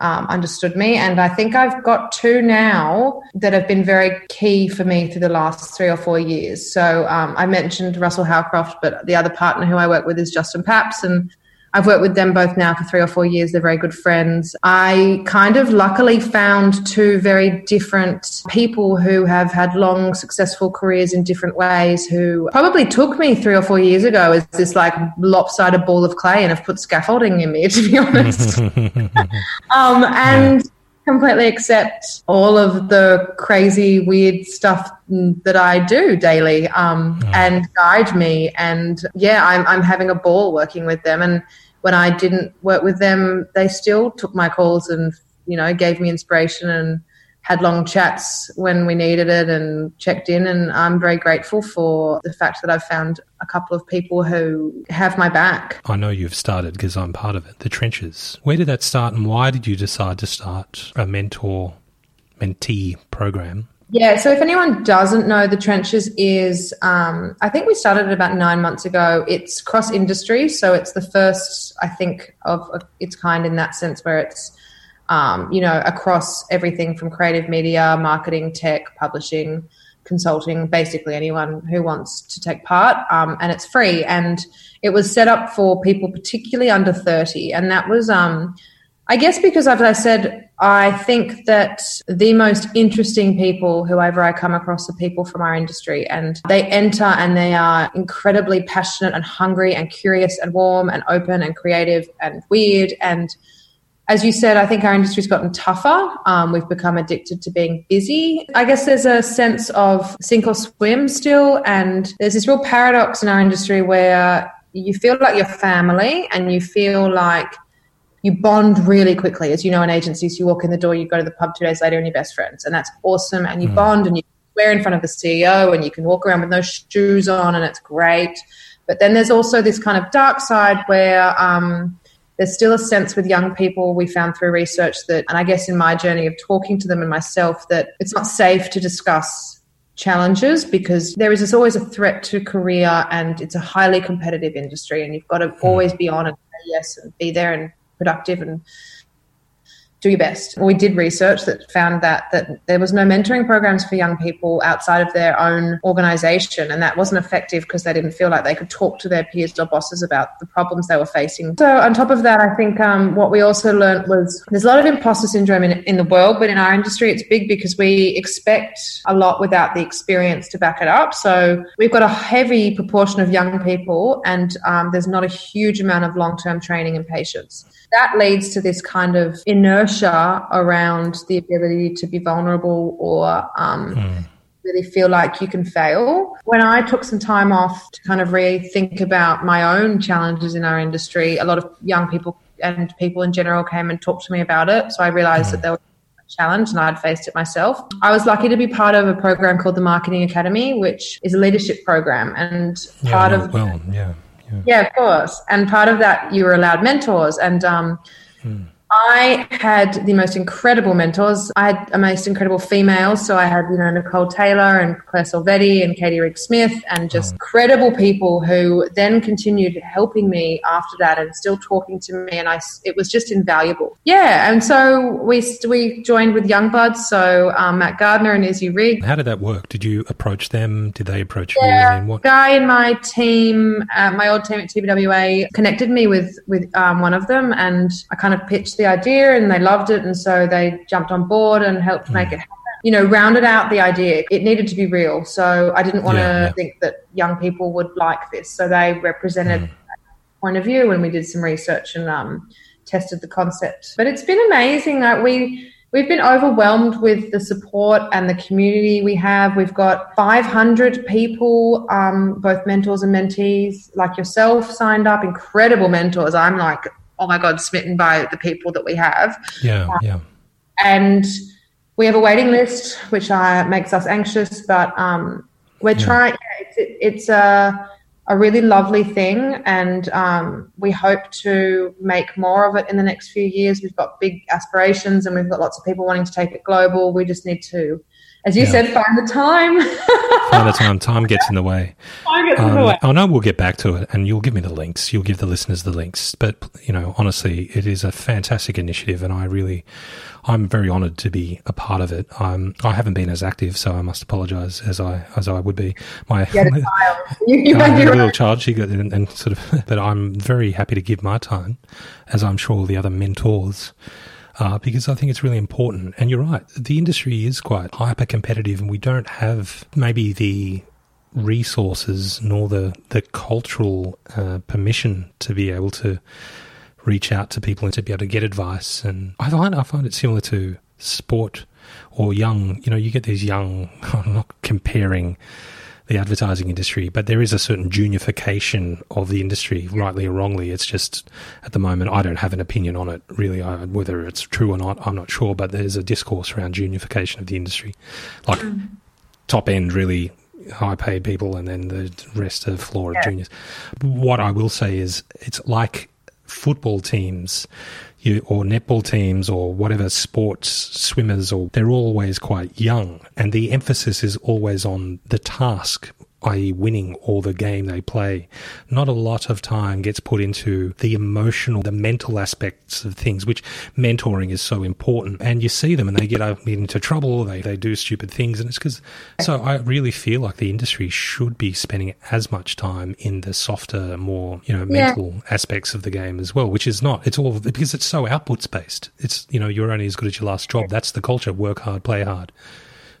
um, understood me. And I think I've got two now that have been very key for me through the last three or four years. So um, I mentioned Russell Howcroft, but the other partner who I work with is Justin Paps. And I've worked with them both now for three or four years. They're very good friends. I kind of luckily found two very different people who have had long, successful careers in different ways who probably took me three or four years ago as this like lopsided ball of clay and have put scaffolding in me, *laughs* to be honest. *laughs* um, and completely accept all of the crazy, weird stuff that I do daily um, oh. and guide me. And yeah, I'm, I'm having a ball working with them. And when I didn't work with them, they still took my calls and, you know, gave me inspiration and had long chats when we needed it and checked in. And I'm very grateful for the fact that I've found a couple of people who have my back. I know you've started because I'm part of it. The trenches. Where did that start and why did you decide to start a mentor mentee program? Yeah, so if anyone doesn't know, the trenches is, um, I think we started it about nine months ago. It's cross industry, so it's the first, I think, of its kind in that sense, where it's um, you know, across everything from creative media, marketing, tech, publishing, consulting, basically anyone who wants to take part. Um, and it's free. And it was set up for people, particularly under 30. And that was, um, I guess, because as I said, I think that the most interesting people, whoever I come across, are people from our industry. And they enter and they are incredibly passionate and hungry and curious and warm and open and creative and weird and as you said, I think our industry's gotten tougher. Um, we've become addicted to being busy. I guess there's a sense of sink or swim still. And there's this real paradox in our industry where you feel like you're family and you feel like you bond really quickly. As you know, in agencies, you walk in the door, you go to the pub two days later, and you're best friends. And that's awesome. And you mm. bond and you swear in front of the CEO and you can walk around with no shoes on and it's great. But then there's also this kind of dark side where, um, there's still a sense with young people we found through research that, and I guess in my journey of talking to them and myself, that it's not safe to discuss challenges because there is always a threat to career and it's a highly competitive industry and you've got to hmm. always be on and say yes and be there and productive and do your best. We did research that found that that there was no mentoring programs for young people outside of their own organization and that wasn't effective because they didn't feel like they could talk to their peers or bosses about the problems they were facing. So on top of that, I think um, what we also learned was there's a lot of imposter syndrome in, in the world, but in our industry it's big because we expect a lot without the experience to back it up. So we've got a heavy proportion of young people and um, there's not a huge amount of long-term training and patience that leads to this kind of inertia around the ability to be vulnerable or um, mm. really feel like you can fail. When I took some time off to kind of rethink about my own challenges in our industry, a lot of young people and people in general came and talked to me about it. So I realized mm. that there was a challenge and I'd faced it myself. I was lucky to be part of a program called the Marketing Academy, which is a leadership program. And yeah, part of well, yeah yeah. yeah, of course. And part of that, you were allowed mentors. And um, hmm. I had the most incredible mentors. I had the most incredible females. So I had, you know, Nicole Taylor and Claire Salvetti and Katie Rigg Smith and just oh. credible people who then continued helping me after that and still talking to me. And I, it was just invaluable. Yeah. And so we, we joined with Youngblood. So um, Matt Gardner and Izzy Rigg. How did that work? Did you approach them? Did they approach yeah, you? what? guy in my team, uh, my old team at TBWA connected me with, with um, one of them and I kind of pitched the idea and they loved it. And so they jumped on board and helped mm. make it happen. You know, rounded out the idea. It needed to be real. So I didn't want to yeah, yeah. think that young people would like this. So they represented mm. point of view and we did some research and um, tested the concept. But it's been amazing. Like we, We've been overwhelmed with the support and the community we have. We've got 500 people, um, both mentors and mentees, like yourself, signed up. Incredible mentors. I'm like, oh my God, smitten by the people that we have. Yeah, um, yeah. And we have a waiting list, which uh, makes us anxious, but um, we're yeah. trying. It's, it's a a really lovely thing, and um, we hope to make more of it in the next few years. We've got big aspirations, and we've got lots of people wanting to take it global. We just need to, as you yeah. said, find the time. *laughs* find the time. Time gets in the way. Time gets um, in the um, way. I know we'll get back to it, and you'll give me the links. You'll give the listeners the links. But you know, honestly, it is a fantastic initiative, and I really, I'm very honoured to be a part of it. Um, I haven't been as active, so I must apologise as I as I would be. My you, *laughs* you uh, little child, she got and, and sort of, *laughs* but I'm very happy to give my time, as I'm sure all the other mentors. Uh, because I think it's really important. And you're right, the industry is quite hyper competitive, and we don't have maybe the resources nor the the cultural uh, permission to be able to reach out to people and to be able to get advice. And I find I find it similar to sport or young. You know, you get these young. *laughs* I'm not comparing the advertising industry, but there is a certain juniorification of the industry, rightly or wrongly. It's just at the moment I don't have an opinion on it really, I, whether it's true or not. I'm not sure, but there's a discourse around juniorification of the industry, like mm. top end really high paid people, and then the rest of floor yeah. of juniors. What I will say is, it's like football teams you, or netball teams or whatever sports swimmers or they're always quite young. And the emphasis is always on the task i.e., winning all the game they play. Not a lot of time gets put into the emotional, the mental aspects of things, which mentoring is so important. And you see them and they get into trouble, they, they do stupid things. And it's because, so I really feel like the industry should be spending as much time in the softer, more, you know, mental yeah. aspects of the game as well, which is not, it's all because it's so outputs based. It's, you know, you're only as good as your last job. That's the culture. Work hard, play hard.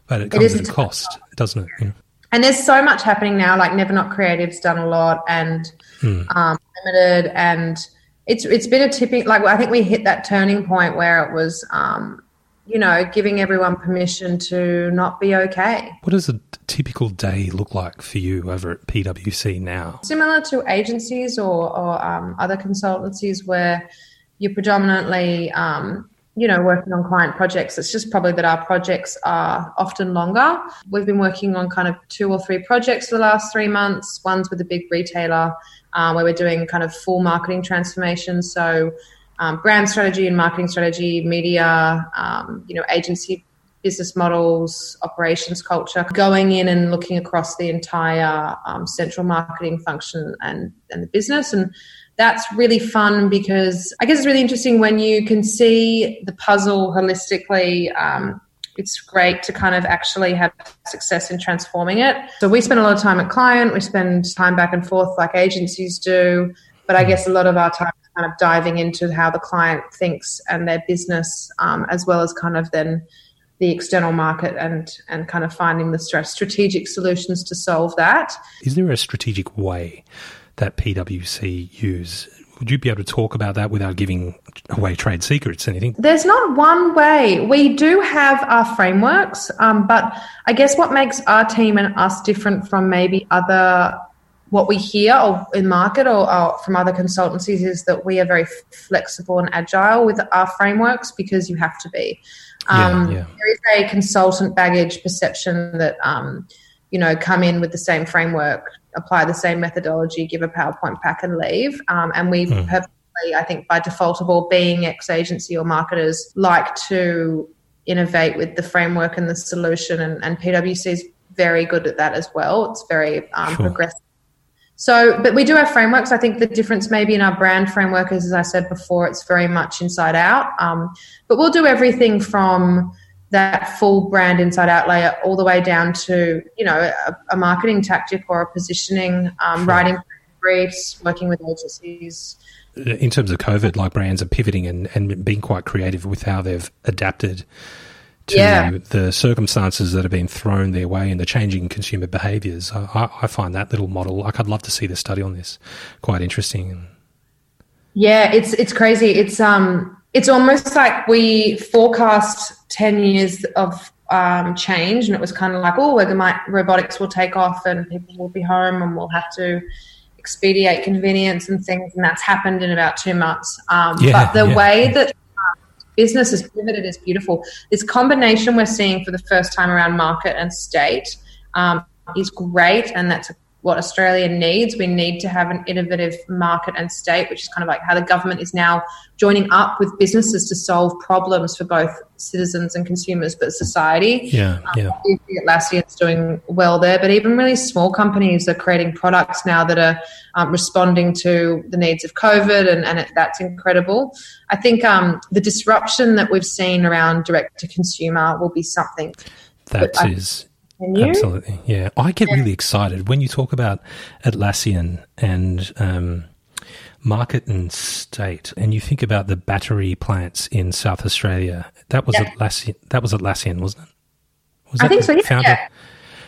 But it comes it at a cost, doesn't it? And there's so much happening now. Like Never Not Creative's done a lot, and hmm. um, Limited, and it's it's been a tipping. Like I think we hit that turning point where it was, um, you know, giving everyone permission to not be okay. What does a typical day look like for you over at PwC now? Similar to agencies or, or um, other consultancies where you're predominantly um, you know, working on client projects. It's just probably that our projects are often longer. We've been working on kind of two or three projects for the last three months. One's with a big retailer uh, where we're doing kind of full marketing transformation. So, um, brand strategy and marketing strategy, media, um, you know, agency business models, operations culture, going in and looking across the entire um, central marketing function and, and the business. And that's really fun because I guess it's really interesting when you can see the puzzle holistically. Um, it's great to kind of actually have success in transforming it. So we spend a lot of time at client, we spend time back and forth like agencies do, but I guess a lot of our time is kind of diving into how the client thinks and their business, um, as well as kind of then the external market and and kind of finding the strategic solutions to solve that. Is there a strategic way that PwC use. Would you be able to talk about that without giving away trade secrets? Or anything? There's not one way. We do have our frameworks, um, but I guess what makes our team and us different from maybe other what we hear or in market or, or, from other consultancies is that we are very flexible and agile with our frameworks because you have to be. Um, yeah, yeah. There is a consultant baggage perception that um, you know come in with the same framework apply the same methodology, give a PowerPoint pack, and leave. Um, and we mm. perfectly, I think, by default of all being ex agency or marketers, like to innovate with the framework and the solution. And, and PwC is very good at that as well. It's very um, sure. progressive. So, but we do have frameworks. I think the difference maybe in our brand framework is, as I said before, it's very much inside out. Um, but we'll do everything from that full brand inside out layer all the way down to you know a, a marketing tactic or a positioning um, writing briefs working with agencies. In terms of covid like brands are pivoting and, and being quite creative with how they've adapted to yeah. the circumstances that have been thrown their way and the changing consumer behaviors. I, I find that little model like i'd love to see the study on this. Quite interesting. Yeah it's it's crazy. It's um it's almost like we forecast 10 years of um, change and it was kind of like oh might, robotics will take off and people will be home and we'll have to expedite convenience and things and that's happened in about two months um, yeah, but the yeah. way that business has pivoted is beautiful this combination we're seeing for the first time around market and state um, is great and that's a what Australia needs. We need to have an innovative market and state, which is kind of like how the government is now joining up with businesses to solve problems for both citizens and consumers, but society. Yeah, um, yeah. Atlassian's doing well there, but even really small companies are creating products now that are um, responding to the needs of COVID, and, and it, that's incredible. I think um, the disruption that we've seen around direct to consumer will be something. That, that is Absolutely, yeah. I get yeah. really excited when you talk about Atlassian and um, market and state, and you think about the battery plants in South Australia. That was yeah. Atlassian. That was Atlassian, wasn't it? Was I think so. Yeah.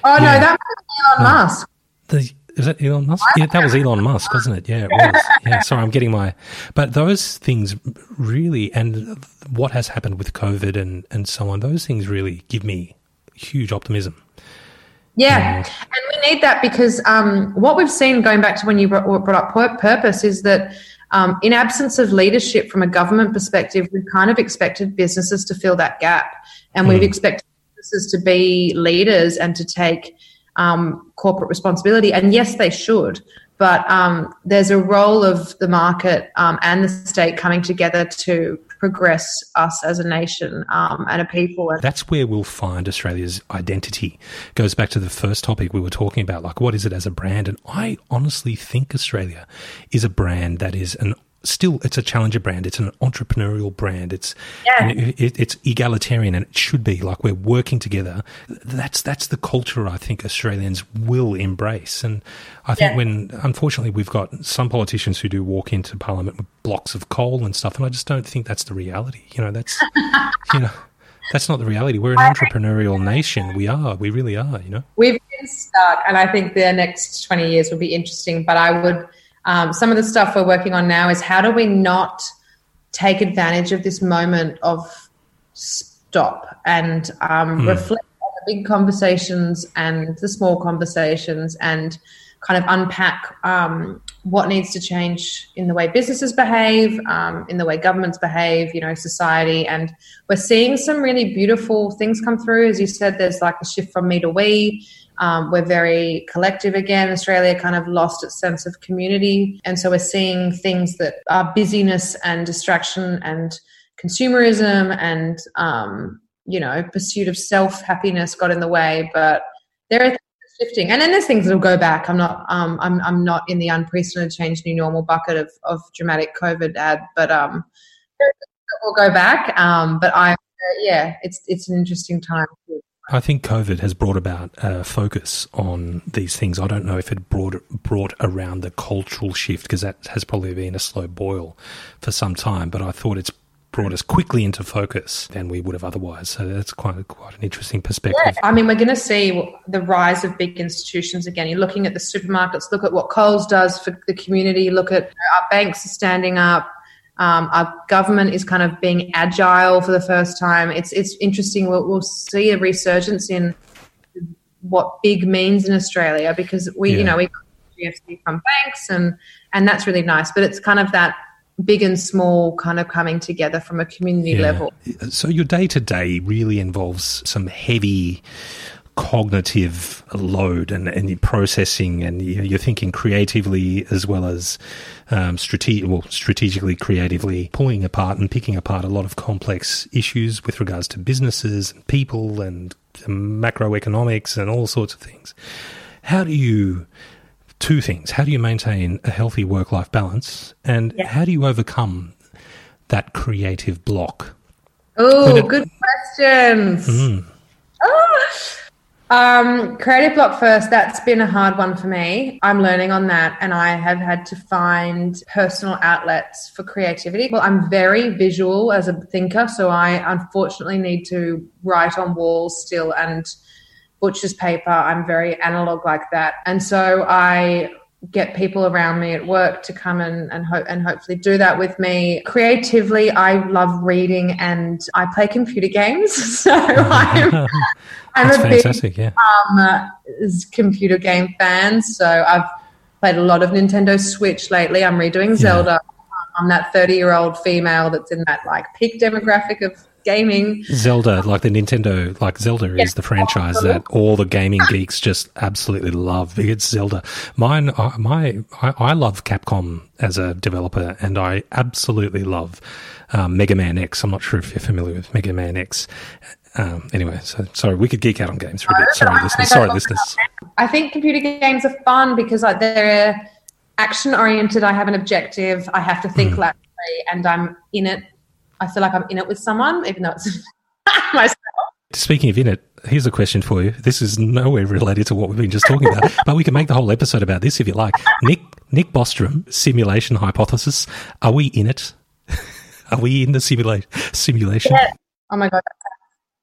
Oh no, that was Elon oh. Musk. The, is that Elon Musk? Yeah, that was Elon Musk, wasn't it? Yeah, it was. Yeah, sorry, I'm getting my. But those things really, and what has happened with COVID and and so on, those things really give me huge optimism. Yeah, and we need that because um, what we've seen going back to when you brought, brought up purpose is that um, in absence of leadership from a government perspective, we've kind of expected businesses to fill that gap, and mm. we've expected businesses to be leaders and to take um, corporate responsibility. And yes, they should, but um, there's a role of the market um, and the state coming together to progress us as a nation um, and a people. That's where we'll find Australia's identity. Goes back to the first topic we were talking about, like what is it as a brand? And I honestly think Australia is a brand that is an still it's a challenger brand it's an entrepreneurial brand it's yeah. it, it's egalitarian and it should be like we're working together that's that's the culture i think australians will embrace and i think yeah. when unfortunately we've got some politicians who do walk into parliament with blocks of coal and stuff and i just don't think that's the reality you know that's *laughs* you know that's not the reality. We're an entrepreneurial nation. We are. We really are, you know. We've been stuck, and I think the next 20 years will be interesting. But I would um, some of the stuff we're working on now is how do we not take advantage of this moment of stop and um, mm. reflect on the big conversations and the small conversations and kind of unpack um, what needs to change in the way businesses behave, um, in the way governments behave, you know, society. And we're seeing some really beautiful things come through. As you said, there's like a shift from me to we. Um, we're very collective again. Australia kind of lost its sense of community. And so we're seeing things that are busyness and distraction and consumerism and, um, you know, pursuit of self happiness got in the way. But there are shifting. And then there's things that'll go back. I'm not, um, I'm, I'm not in the unprecedented change new normal bucket of, of dramatic COVID ad, but um, will go back. Um, but I, uh, yeah, it's, it's an interesting time. I think COVID has brought about a focus on these things. I don't know if it brought brought around the cultural shift because that has probably been a slow boil for some time. But I thought it's brought us quickly into focus than we would have otherwise. So that's quite quite an interesting perspective. Yeah. I mean, we're going to see the rise of big institutions again. You're looking at the supermarkets. Look at what Coles does for the community. Look at our banks are standing up. Um, our government is kind of being agile for the first time. It's it's interesting. We'll, we'll see a resurgence in what big means in Australia because we, yeah. you know, we GFC from banks and and that's really nice. But it's kind of that big and small kind of coming together from a community yeah. level. So your day to day really involves some heavy cognitive load and, and processing and you're thinking creatively as well as um, strate- well, strategically creatively pulling apart and picking apart a lot of complex issues with regards to businesses and people and macroeconomics and all sorts of things how do you two things how do you maintain a healthy work-life balance and yeah. how do you overcome that creative block oh good questions mm. oh um, creative block first, that's been a hard one for me. I'm learning on that and I have had to find personal outlets for creativity. Well, I'm very visual as a thinker, so I unfortunately need to write on walls still and butcher's paper. I'm very analog like that. And so I get people around me at work to come and and, ho- and hopefully do that with me. Creatively, I love reading and I play computer games. *laughs* So I'm, *laughs* I'm a fantastic, big yeah. um, computer game fan. So I've played a lot of Nintendo Switch lately. I'm redoing Zelda. I'm that 30 year old female that's in that like peak demographic of gaming. Zelda, like the Nintendo, like Zelda is the franchise that all the gaming geeks just absolutely love. It's Zelda. Mine, uh, my, I, I love Capcom as a developer, and I absolutely love um, Mega Man X. I'm not sure if you're familiar with Mega Man X. Um, anyway, so sorry, we could geek out on games for a bit. Sorry, listeners. Sorry, listeners. I think computer games are fun because like they're action oriented. I have an objective. I have to think laterally, and I'm in it. I feel like I'm in it with someone, even though it's *laughs* myself. Speaking of in it, here's a question for you. This is nowhere related to what we've been just talking about, *laughs* but we can make the whole episode about this if you like. Nick Nick Bostrom, simulation hypothesis. Are we in it? *laughs* Are we in the simula- simulation? Yeah. Oh my god,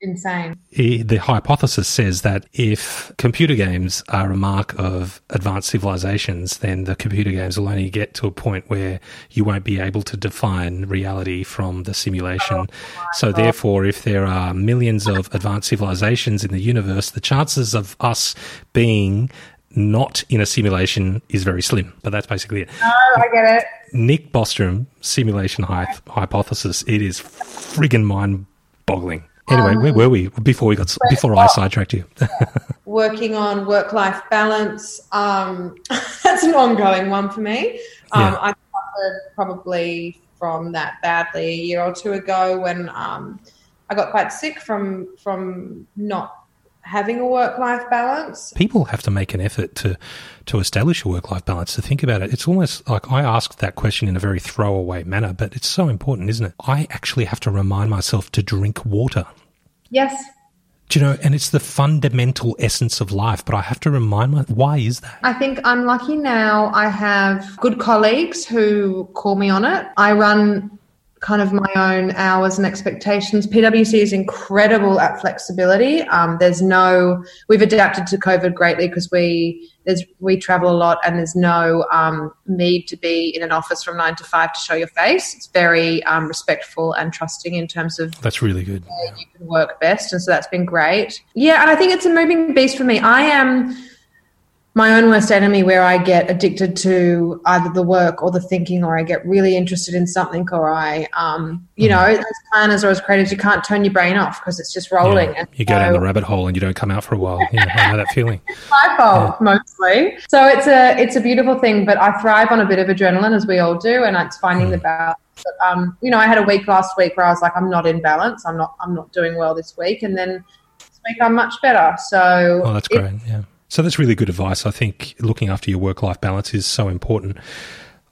insane. The hypothesis says that if computer games are a mark of advanced civilizations, then the computer games will only get to a point where you won't be able to define reality from the simulation. so, therefore, if there are millions of advanced civilizations in the universe, the chances of us being not in a simulation is very slim. But that's basically it. Oh, I get it. Nick Bostrom simulation hy- hypothesis. It is friggin' mind boggling. Anyway, where were we before we got before I sidetracked you? *laughs* Working on work life balance. Um, *laughs* that's an ongoing one for me. Um, Yeah. I suffered probably from that badly a year or two ago when um, I got quite sick from from not having a work life balance. People have to make an effort to to establish a work life balance. To think about it, it's almost like I asked that question in a very throwaway manner, but it's so important, isn't it? I actually have to remind myself to drink water. Yes, Do you know? And it's the fundamental essence of life. But I have to remind my why is that? I think I'm lucky now. I have good colleagues who call me on it. I run kind of my own hours and expectations. PwC is incredible at flexibility. Um, there's no, we've adapted to COVID greatly because we there's we travel a lot and there's no um, need to be in an office from nine to five to show your face. It's very um, respectful and trusting in terms of That's really good. you can work best. And so that's been great. Yeah, and I think it's a moving beast for me. I am my own worst enemy where I get addicted to either the work or the thinking, or I get really interested in something, or I, um, you know, as planners or as creators, you can't turn your brain off because it's just rolling. Yeah. You go down the rabbit hole and you don't come out for a while. Yeah, I know that feeling. *laughs* my fault mostly. So it's a it's a beautiful thing, but I thrive on a bit of adrenaline as we all do, and it's finding the balance. But, um, you know, I had a week last week where I was like, I'm not in balance. I'm not I'm not doing well this week, and then this week I'm much better. So Oh, that's great. Yeah. So that's really good advice. I think looking after your work life balance is so important.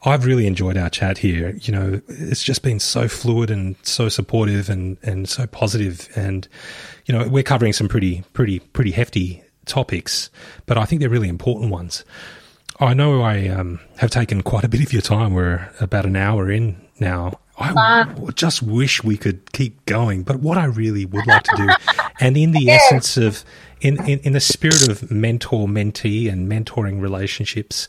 I've really enjoyed our chat here. You know, it's just been so fluid and so supportive and, and so positive. And, you know, we're covering some pretty, pretty, pretty hefty topics, but I think they're really important ones. I know I um, have taken quite a bit of your time. We're about an hour in now. I w- just wish we could keep going, but what I really would like to do, and in the *laughs* essence of, in, in, in the spirit of mentor mentee and mentoring relationships,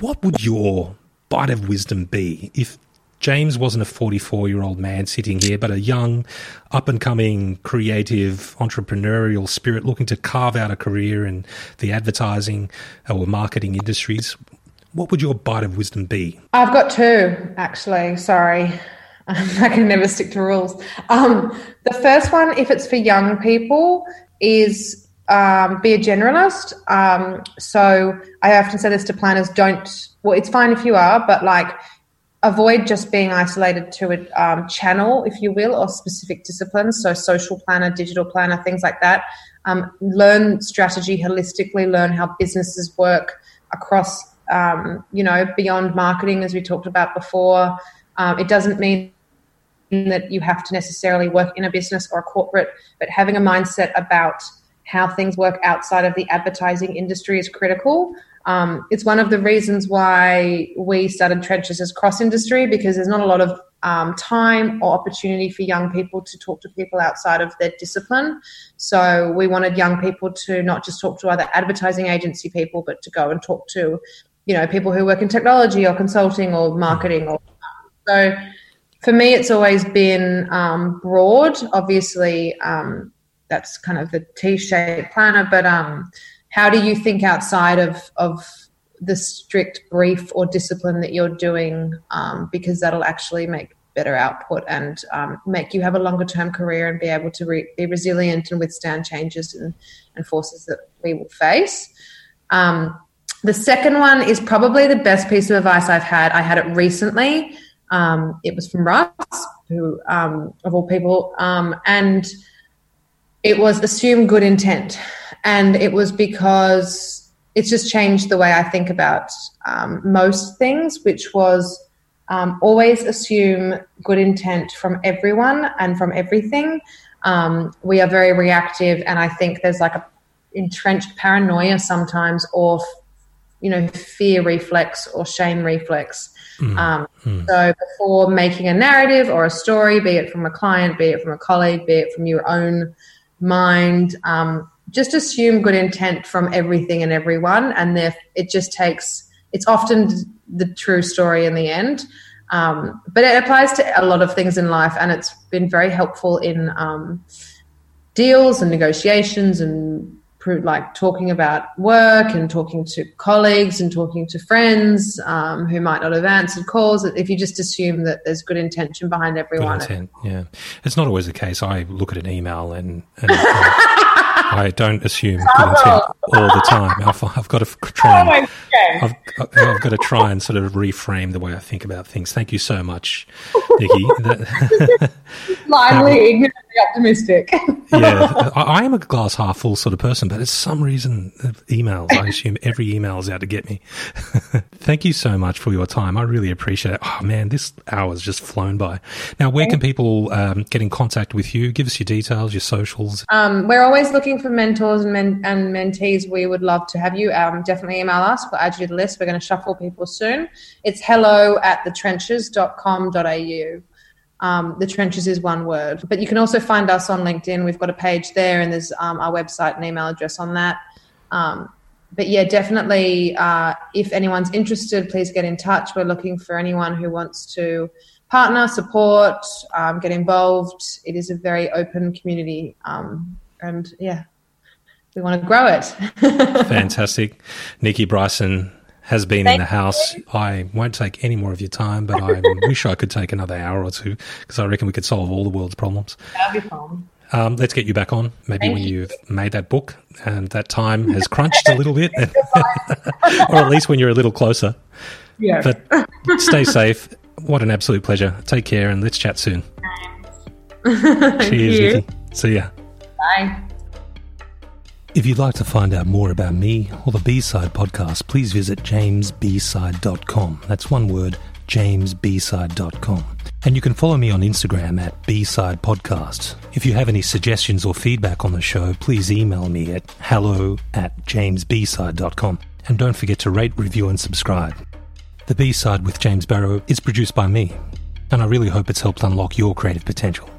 what would your bite of wisdom be if James wasn't a 44 year old man sitting here, but a young, up and coming, creative, entrepreneurial spirit looking to carve out a career in the advertising or marketing industries? What would your bite of wisdom be? I've got two, actually. Sorry. *laughs* I can never stick to rules. Um, the first one, if it's for young people, is um, be a generalist. Um, so I often say this to planners don't, well, it's fine if you are, but like avoid just being isolated to a um, channel, if you will, or specific disciplines. So social planner, digital planner, things like that. Um, learn strategy holistically, learn how businesses work across um, you know, beyond marketing, as we talked about before. Um, it doesn't mean that you have to necessarily work in a business or a corporate, but having a mindset about how things work outside of the advertising industry is critical. Um, it's one of the reasons why we started Trenches as cross industry because there's not a lot of um, time or opportunity for young people to talk to people outside of their discipline. So we wanted young people to not just talk to other advertising agency people, but to go and talk to you know, people who work in technology or consulting or marketing. Or so, for me, it's always been um, broad. Obviously, um, that's kind of the T-shaped planner. But um, how do you think outside of of the strict brief or discipline that you're doing? Um, because that'll actually make better output and um, make you have a longer term career and be able to re- be resilient and withstand changes and, and forces that we will face. Um, the second one is probably the best piece of advice I've had. I had it recently. Um, it was from Russ, who um, of all people, um, and it was assume good intent, and it was because it's just changed the way I think about um, most things, which was um, always assume good intent from everyone and from everything. Um, we are very reactive, and I think there's like a entrenched paranoia sometimes, or you know, fear reflex or shame reflex. Mm. Um, mm. So before making a narrative or a story, be it from a client, be it from a colleague, be it from your own mind, um, just assume good intent from everything and everyone, and there it just takes. It's often the true story in the end. Um, but it applies to a lot of things in life, and it's been very helpful in um, deals and negotiations and like talking about work and talking to colleagues and talking to friends um, who might not have answered calls. If you just assume that there's good intention behind everyone, good intent, yeah, it's not always the case. I look at an email and, and uh, *laughs* I don't assume good intent all the time. I've, I've got to try. And, I've, I've, got to try and sort of reframe the way I think about things. Thank you so much, Nicky. *laughs* *laughs* Lively, optimistic. yeah, *laughs* I, I, am a glass half full sort of person, but for some reason, emails. I assume every email is out to get me. *laughs* Thank you so much for your time. I really appreciate it. Oh man, this hour's just flown by. Now, where can people um, get in contact with you? Give us your details, your socials. Um, we're always looking for mentors and, men- and mentees, we would love to have you. Um, definitely email us. We'll add you to the list. We're going to shuffle people soon. It's hello at thetrenches.com.au. Um, the trenches is one word. But you can also find us on LinkedIn. We've got a page there, and there's um, our website and email address on that. Um, but yeah, definitely, uh, if anyone's interested, please get in touch. We're looking for anyone who wants to partner, support, um, get involved. It is a very open community. Um, and yeah, we want to grow it. *laughs* Fantastic. Nicky Bryson has been Thank in the house. You. I won't take any more of your time, but I *laughs* wish I could take another hour or two because I reckon we could solve all the world's problems. That'd be fun. Um, let's get you back on, maybe Thank when you. you've made that book and that time has crunched a little bit, *laughs* or at least when you're a little closer. Yeah. But stay safe. What an absolute pleasure. Take care and let's chat soon. Cheers, *laughs* Nicky. See ya. Bye. If you'd like to find out more about me or the B-Side podcast, please visit jamesbside.com. That's one word, jamesbside.com. And you can follow me on Instagram at B-Side Podcast. If you have any suggestions or feedback on the show, please email me at hello at jamesbside.com. And don't forget to rate, review, and subscribe. The B-Side with James Barrow is produced by me, and I really hope it's helped unlock your creative potential.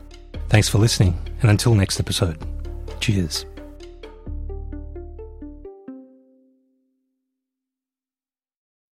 Thanks for listening, and until next episode, cheers.